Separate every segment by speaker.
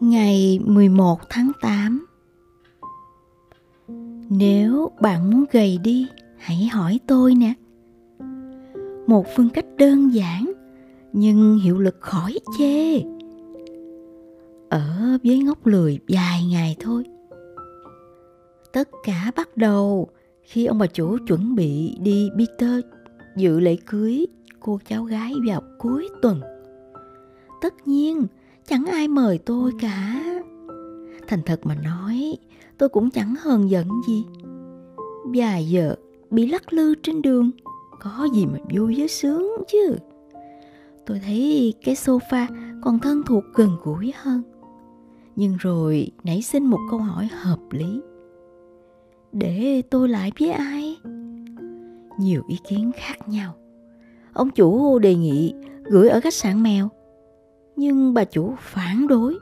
Speaker 1: Ngày 11 tháng 8 Nếu bạn muốn gầy đi, hãy hỏi tôi nè. Một phương cách đơn giản nhưng hiệu lực khỏi chê. Ở với ngốc lười vài ngày thôi. Tất cả bắt đầu khi ông bà chủ chuẩn bị đi Peter dự lễ cưới cô cháu gái vào cuối tuần. Tất nhiên, chẳng ai mời tôi cả. Thành thật mà nói, tôi cũng chẳng hờn giận gì. Vài giờ bị lắc lư trên đường, có gì mà vui với sướng chứ. Tôi thấy cái sofa còn thân thuộc gần gũi hơn. Nhưng rồi nảy sinh một câu hỏi hợp lý. Để tôi lại với ai? Nhiều ý kiến khác nhau. Ông chủ đề nghị gửi ở khách sạn mèo nhưng bà chủ phản đối.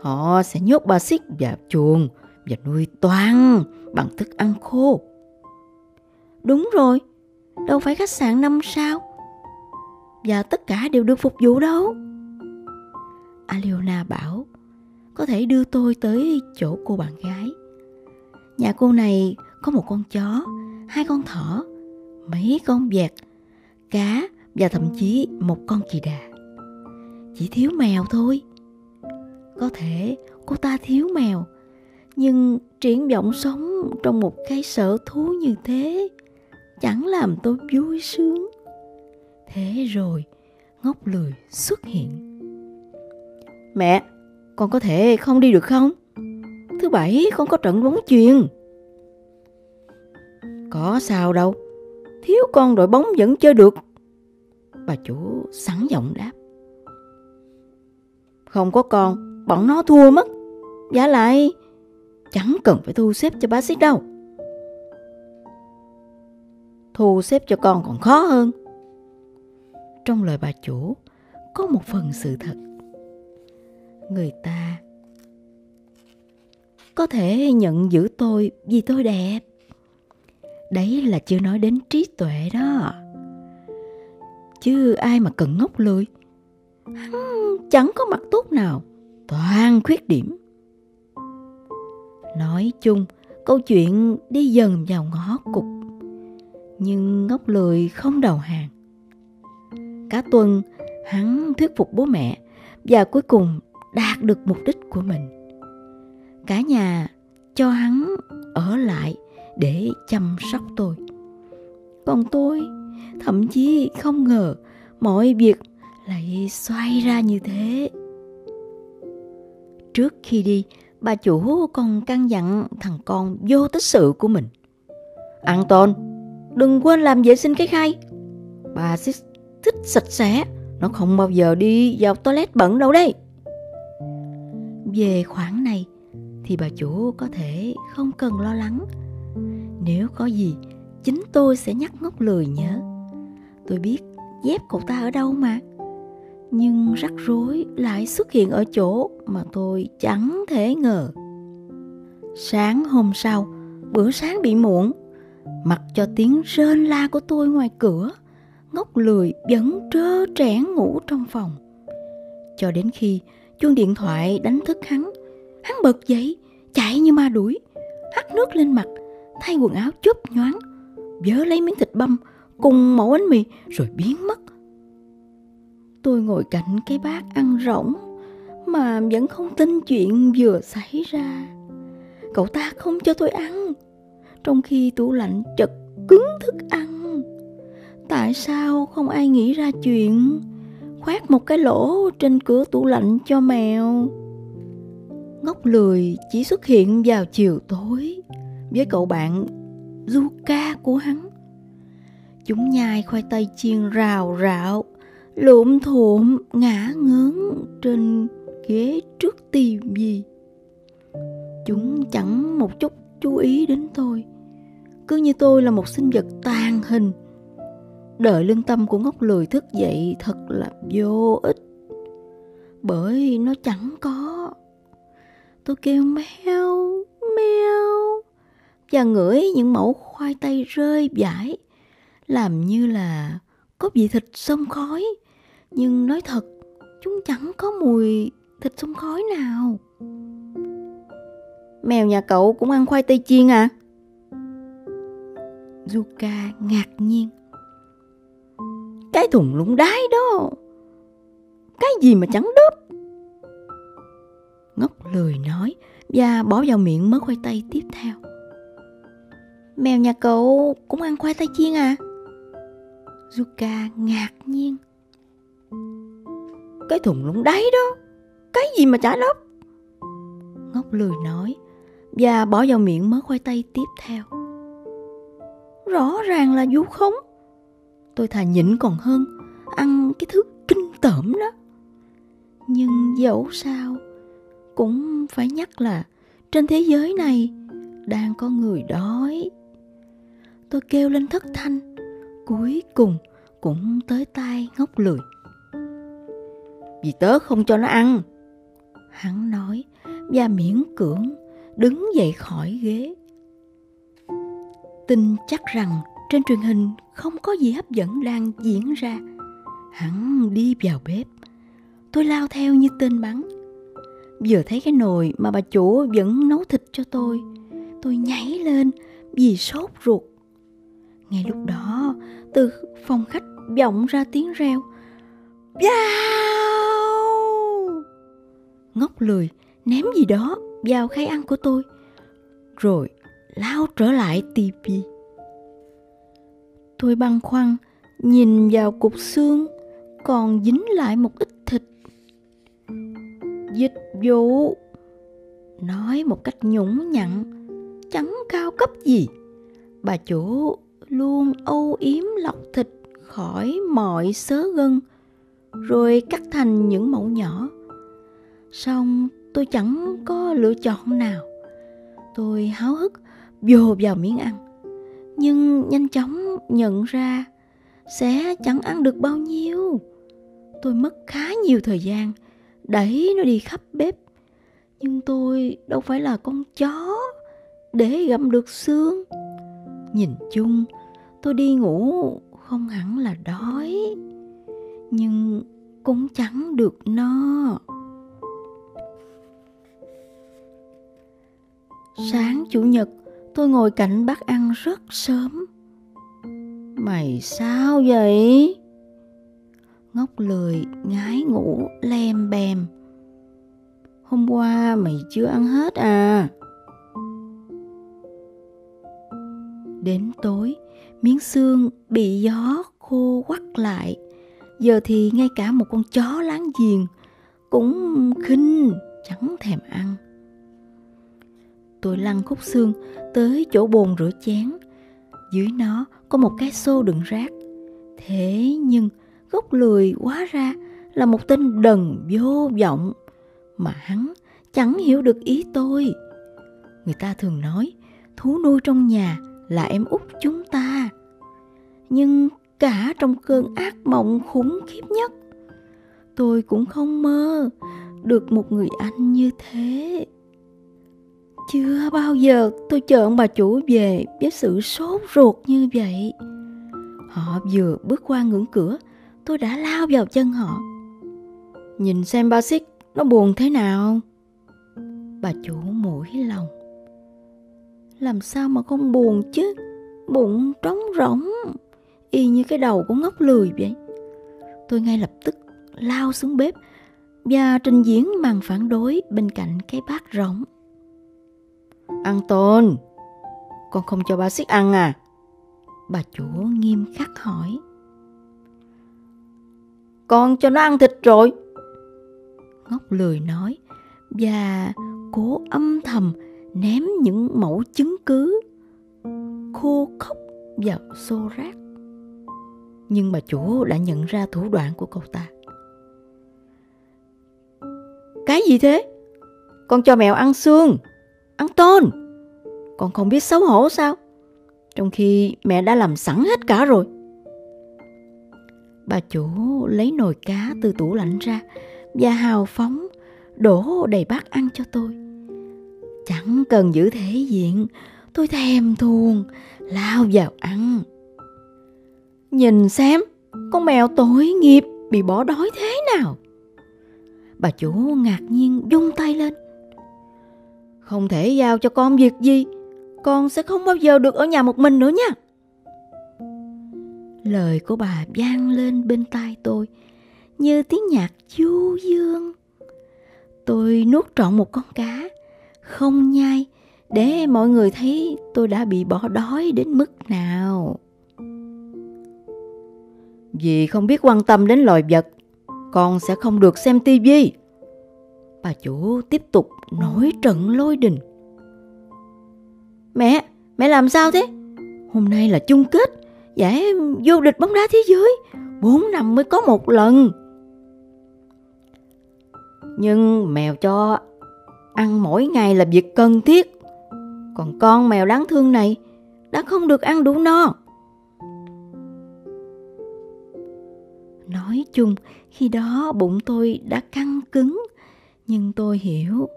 Speaker 1: Họ sẽ nhốt bà xích vào chuồng và nuôi toàn bằng thức ăn khô. Đúng rồi, đâu phải khách sạn năm sao. Và tất cả đều được phục vụ đâu. Aliona bảo, có thể đưa tôi tới chỗ cô bạn gái. Nhà cô này có một con chó, hai con thỏ, mấy con vẹt, cá và thậm chí một con kỳ đà chỉ thiếu mèo thôi. Có thể cô ta thiếu mèo, nhưng triển vọng sống trong một cái sở thú như thế chẳng làm tôi vui sướng. Thế rồi ngốc lười xuất hiện. Mẹ, con có thể không đi được không? Thứ bảy con có trận bóng chuyền. Có sao đâu, thiếu con đội bóng vẫn chơi được. Bà chủ sẵn giọng đáp không có con, bọn nó thua mất. Giá lại, chẳng cần phải thu xếp cho bác sĩ đâu. Thu xếp cho con còn khó hơn. Trong lời bà chủ có một phần sự thật. Người ta có thể nhận giữ tôi vì tôi đẹp. Đấy là chưa nói đến trí tuệ đó. Chứ ai mà cần ngốc lười Hắn chẳng có mặt tốt nào, toàn khuyết điểm. Nói chung, câu chuyện đi dần vào ngõ cụt, nhưng ngốc lười không đầu hàng. Cả tuần, hắn thuyết phục bố mẹ và cuối cùng đạt được mục đích của mình. Cả nhà cho hắn ở lại để chăm sóc tôi. Còn tôi thậm chí không ngờ mọi việc lại xoay ra như thế. Trước khi đi, bà chủ còn căn dặn thằng con vô tích sự của mình. Ăn tôn đừng quên làm vệ sinh cái khay. Bà sẽ thích sạch sẽ, nó không bao giờ đi vào toilet bẩn đâu đấy. Về khoản này, thì bà chủ có thể không cần lo lắng. Nếu có gì, chính tôi sẽ nhắc ngốc lười nhớ. Tôi biết dép cậu ta ở đâu mà nhưng rắc rối lại xuất hiện ở chỗ mà tôi chẳng thể ngờ. Sáng hôm sau, bữa sáng bị muộn, mặc cho tiếng rên la của tôi ngoài cửa ngốc lười vẫn trơ trẽn ngủ trong phòng. Cho đến khi chuông điện thoại đánh thức hắn hắn bật dậy, chạy như ma đuổi, hắt nước lên mặt, thay quần áo chớp nhoáng, vớ lấy miếng thịt băm cùng mẫu bánh mì rồi biến mất tôi ngồi cạnh cái bát ăn rỗng mà vẫn không tin chuyện vừa xảy ra. Cậu ta không cho tôi ăn, trong khi tủ lạnh chật cứng thức ăn. Tại sao không ai nghĩ ra chuyện khoét một cái lỗ trên cửa tủ lạnh cho mèo? Ngốc lười chỉ xuất hiện vào chiều tối với cậu bạn Zuka của hắn. Chúng nhai khoai tây chiên rào rạo lụm thuộm ngã ngớn trên ghế trước tivi chúng chẳng một chút chú ý đến tôi. Cứ như tôi là một sinh vật tàn hình. Đợi lương tâm của ngốc lười thức dậy thật là vô ích. Bởi nó chẳng có. Tôi kêu meo meo, và ngửi những mẫu khoai tây rơi vãi, làm như là có vị thịt xông khói nhưng nói thật chúng chẳng có mùi thịt xông khói nào. Mèo nhà cậu cũng ăn khoai tây chiên à? Zuka ngạc nhiên. Cái thùng lũng đái đó. Cái gì mà chẳng đớp. Ngốc lười nói và bỏ vào miệng mớ khoai tây tiếp theo. Mèo nhà cậu cũng ăn khoai tây chiên à? Zuka ngạc nhiên. Cái thùng lũng đáy đó, cái gì mà chả đớp? Ngốc lười nói và bỏ vào miệng mớ khoai tây tiếp theo. Rõ ràng là vu khống. Tôi thà nhịn còn hơn ăn cái thứ kinh tởm đó. Nhưng dẫu sao cũng phải nhắc là trên thế giới này đang có người đói. Tôi kêu lên thất thanh, cuối cùng cũng tới tai ngốc lười. Vì tớ không cho nó ăn. Hắn nói và miễn cưỡng đứng dậy khỏi ghế. Tin chắc rằng trên truyền hình không có gì hấp dẫn đang diễn ra. Hắn đi vào bếp. Tôi lao theo như tên bắn. Vừa thấy cái nồi mà bà chủ vẫn nấu thịt cho tôi, tôi nhảy lên vì sốt ruột. Ngay lúc đó, từ phòng khách vọng ra tiếng reo. Yeah! Ngốc lười ném gì đó vào khay ăn của tôi, rồi lao trở lại tivi. Tôi băn khoăn nhìn vào cục xương còn dính lại một ít thịt. Dịch vụ nói một cách nhũng nhặn chẳng cao cấp gì bà chủ luôn âu yếm lọc thịt khỏi mọi sớ gân rồi cắt thành những mẫu nhỏ xong, tôi chẳng có lựa chọn nào. Tôi háo hức vô vào miếng ăn. Nhưng nhanh chóng nhận ra sẽ chẳng ăn được bao nhiêu. Tôi mất khá nhiều thời gian, đẩy nó đi khắp bếp. Nhưng tôi đâu phải là con chó để gặm được xương. Nhìn chung, tôi đi ngủ không hẳn là đói. Nhưng cũng chẳng được no. Sáng chủ nhật, tôi ngồi cạnh bác ăn rất sớm. Mày sao vậy? Ngốc lười, ngái ngủ, lem bèm. Hôm qua mày chưa ăn hết à? Đến tối, miếng xương bị gió khô quắt lại. Giờ thì ngay cả một con chó láng giềng cũng khinh, chẳng thèm ăn tôi lăn khúc xương tới chỗ bồn rửa chén. Dưới nó có một cái xô đựng rác. Thế nhưng gốc lười quá ra là một tên đần vô vọng mà hắn chẳng hiểu được ý tôi. Người ta thường nói, thú nuôi trong nhà là em út chúng ta. Nhưng cả trong cơn ác mộng khủng khiếp nhất, tôi cũng không mơ được một người anh như thế chưa bao giờ tôi chờ ông bà chủ về với sự sốt ruột như vậy. Họ vừa bước qua ngưỡng cửa, tôi đã lao vào chân họ. Nhìn xem ba xích nó buồn thế nào? Bà chủ mũi lòng. Làm sao mà không buồn chứ? Bụng trống rỗng, y như cái đầu của ngốc lười vậy. Tôi ngay lập tức lao xuống bếp và trình diễn màn phản đối bên cạnh cái bát rỗng ăn tôn. Con không cho ba xích ăn à? Bà chủ nghiêm khắc hỏi. Con cho nó ăn thịt rồi. Ngốc lười nói và cố âm thầm ném những mẫu chứng cứ. Khô khốc vào xô rác. Nhưng bà chủ đã nhận ra thủ đoạn của cậu ta. Cái gì thế? Con cho mèo ăn xương ăn tôn. Con không biết xấu hổ sao? Trong khi mẹ đã làm sẵn hết cả rồi. Bà chủ lấy nồi cá từ tủ lạnh ra và hào phóng, đổ đầy bát ăn cho tôi. Chẳng cần giữ thể diện, tôi thèm thuồng, lao vào ăn. Nhìn xem, con mèo tội nghiệp bị bỏ đói thế nào? Bà chủ ngạc nhiên dung tay lên. Không thể giao cho con việc gì, con sẽ không bao giờ được ở nhà một mình nữa nha. Lời của bà vang lên bên tai tôi như tiếng nhạc du dương. Tôi nuốt trọn một con cá, không nhai để mọi người thấy tôi đã bị bỏ đói đến mức nào. Vì không biết quan tâm đến loài vật, con sẽ không được xem tivi. Bà chủ tiếp tục nổi trận lôi đình. Mẹ, mẹ làm sao thế? Hôm nay là chung kết, giải vô địch bóng đá thế giới. Bốn năm mới có một lần. Nhưng mèo cho ăn mỗi ngày là việc cần thiết. Còn con mèo đáng thương này đã không được ăn đủ no. Nói chung, khi đó bụng tôi đã căng cứng, nhưng tôi hiểu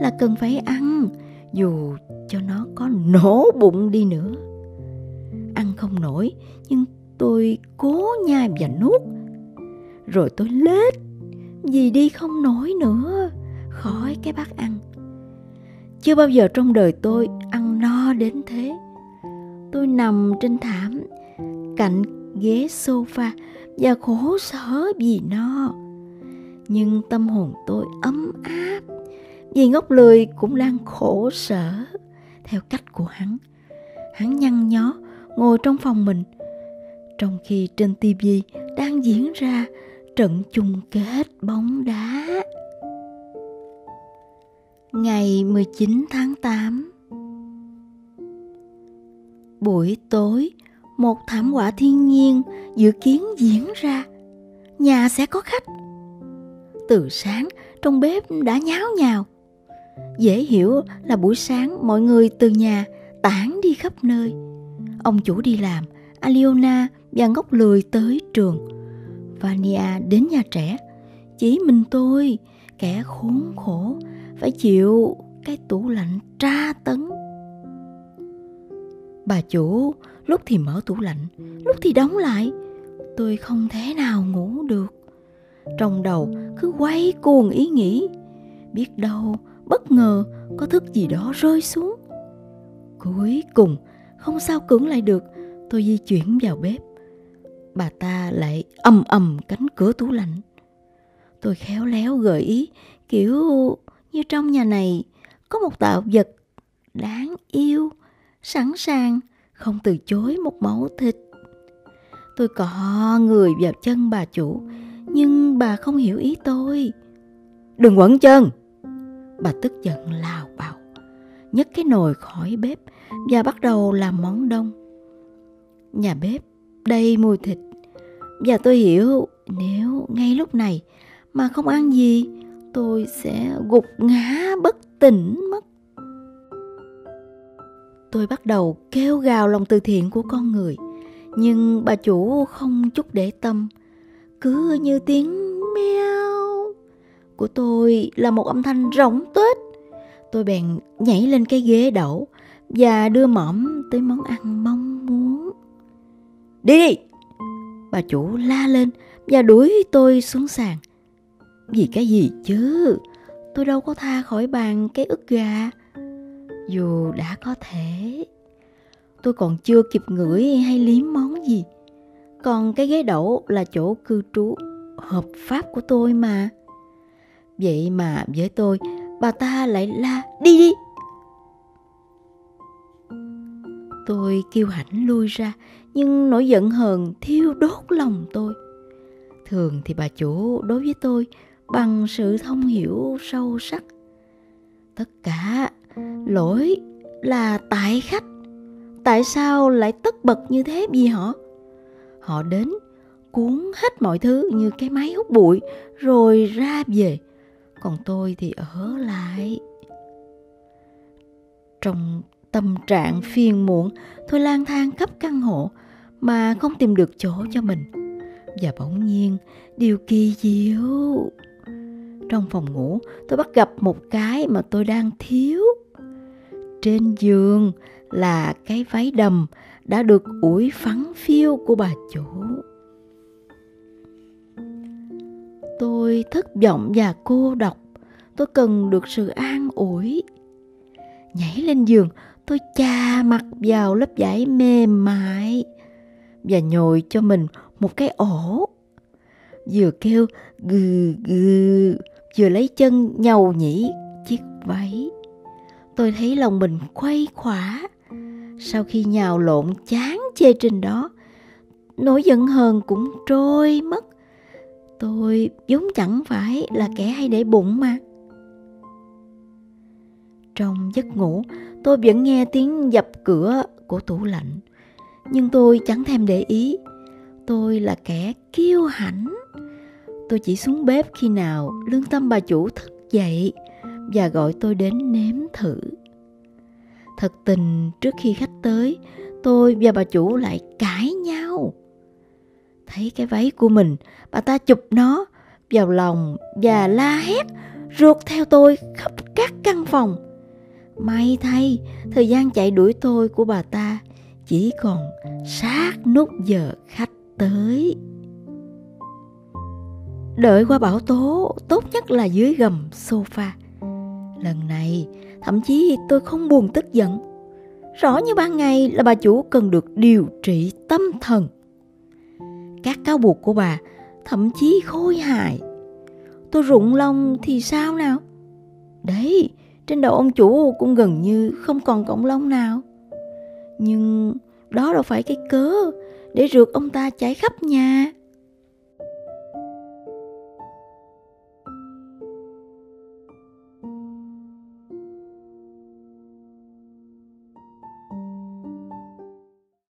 Speaker 1: là cần phải ăn, dù cho nó có nổ bụng đi nữa. Ăn không nổi, nhưng tôi cố nhai và nuốt. Rồi tôi lết, vì đi không nổi nữa, khỏi cái bát ăn. Chưa bao giờ trong đời tôi ăn no đến thế. Tôi nằm trên thảm, cạnh ghế sofa và khổ sở vì no nhưng tâm hồn tôi ấm áp vì ngốc lười cũng đang khổ sở theo cách của hắn. Hắn nhăn nhó ngồi trong phòng mình trong khi trên tivi đang diễn ra trận chung kết bóng đá. Ngày 19 tháng 8 Buổi tối, một thảm họa thiên nhiên dự kiến diễn ra. Nhà sẽ có khách. Từ sáng, trong bếp đã nháo nhào. Dễ hiểu là buổi sáng mọi người từ nhà tản đi khắp nơi. Ông chủ đi làm, Aliona và ngốc lười tới trường. Vania đến nhà trẻ. Chỉ mình tôi, kẻ khốn khổ, phải chịu cái tủ lạnh tra tấn. Bà chủ lúc thì mở tủ lạnh, lúc thì đóng lại. Tôi không thể nào ngủ được. Trong đầu cứ quay cuồng ý nghĩ, biết đâu bất ngờ có thức gì đó rơi xuống. Cuối cùng không sao cưỡng lại được, tôi di chuyển vào bếp. Bà ta lại ầm ầm cánh cửa tủ lạnh. Tôi khéo léo gợi ý kiểu như trong nhà này có một tạo vật đáng yêu, sẵn sàng không từ chối một mẫu thịt. Tôi cọ người vào chân bà chủ, nhưng bà không hiểu ý tôi. Đừng quẩn chân! Bà tức giận lào bào, nhấc cái nồi khỏi bếp và bắt đầu làm món đông. Nhà bếp đầy mùi thịt và tôi hiểu nếu ngay lúc này mà không ăn gì tôi sẽ gục ngã bất tỉnh mất tôi bắt đầu kêu gào lòng từ thiện của con người nhưng bà chủ không chút để tâm cứ như tiếng meo. Của tôi là một âm thanh rỗng tuếch. Tôi bèn nhảy lên cái ghế đẩu và đưa mõm tới món ăn mong muốn. Đi đi. Bà chủ la lên và đuổi tôi xuống sàn. Vì cái gì chứ? Tôi đâu có tha khỏi bàn cái ức gà. Dù đã có thể, tôi còn chưa kịp ngửi hay liếm món gì còn cái ghế đậu là chỗ cư trú hợp pháp của tôi mà. Vậy mà với tôi, bà ta lại la, đi đi. Tôi kêu hãnh lui ra, nhưng nỗi giận hờn thiêu đốt lòng tôi. Thường thì bà chủ đối với tôi bằng sự thông hiểu sâu sắc. Tất cả lỗi là tại khách. Tại sao lại tất bật như thế vì họ? Họ đến, cuốn hết mọi thứ như cái máy hút bụi, rồi ra về. Còn tôi thì ở lại. Trong tâm trạng phiền muộn, tôi lang thang khắp căn hộ mà không tìm được chỗ cho mình. Và bỗng nhiên, điều kỳ diệu. Trong phòng ngủ, tôi bắt gặp một cái mà tôi đang thiếu. Trên giường là cái váy đầm đã được ủi phẳng phiêu của bà chủ Tôi thất vọng và cô độc. Tôi cần được sự an ủi. Nhảy lên giường, tôi chà mặt vào lớp vải mềm mại và nhồi cho mình một cái ổ. Vừa kêu gừ gừ, vừa lấy chân nhầu nhĩ chiếc váy. Tôi thấy lòng mình quay khỏa. Sau khi nhào lộn chán chê trên đó, nỗi giận hờn cũng trôi mất. Tôi vốn chẳng phải là kẻ hay để bụng mà. Trong giấc ngủ, tôi vẫn nghe tiếng dập cửa của tủ lạnh. Nhưng tôi chẳng thèm để ý. Tôi là kẻ kiêu hãnh. Tôi chỉ xuống bếp khi nào lương tâm bà chủ thức dậy và gọi tôi đến nếm thử. Thật tình trước khi khách tới, tôi và bà chủ lại cãi nhau. Thấy cái váy của mình, bà ta chụp nó vào lòng và la hét, rượt theo tôi khắp các căn phòng. May thay, thời gian chạy đuổi tôi của bà ta chỉ còn sát nút giờ khách tới. Đợi qua bão tố, tốt nhất là dưới gầm sofa. Lần này, thậm chí tôi không buồn tức giận. Rõ như ban ngày là bà chủ cần được điều trị tâm thần. Các cáo buộc của bà thậm chí khôi hài. Tôi rụng lông thì sao nào? Đấy, trên đầu ông chủ cũng gần như không còn cọng lông nào. Nhưng đó đâu phải cái cớ để rượt ông ta chạy khắp nhà.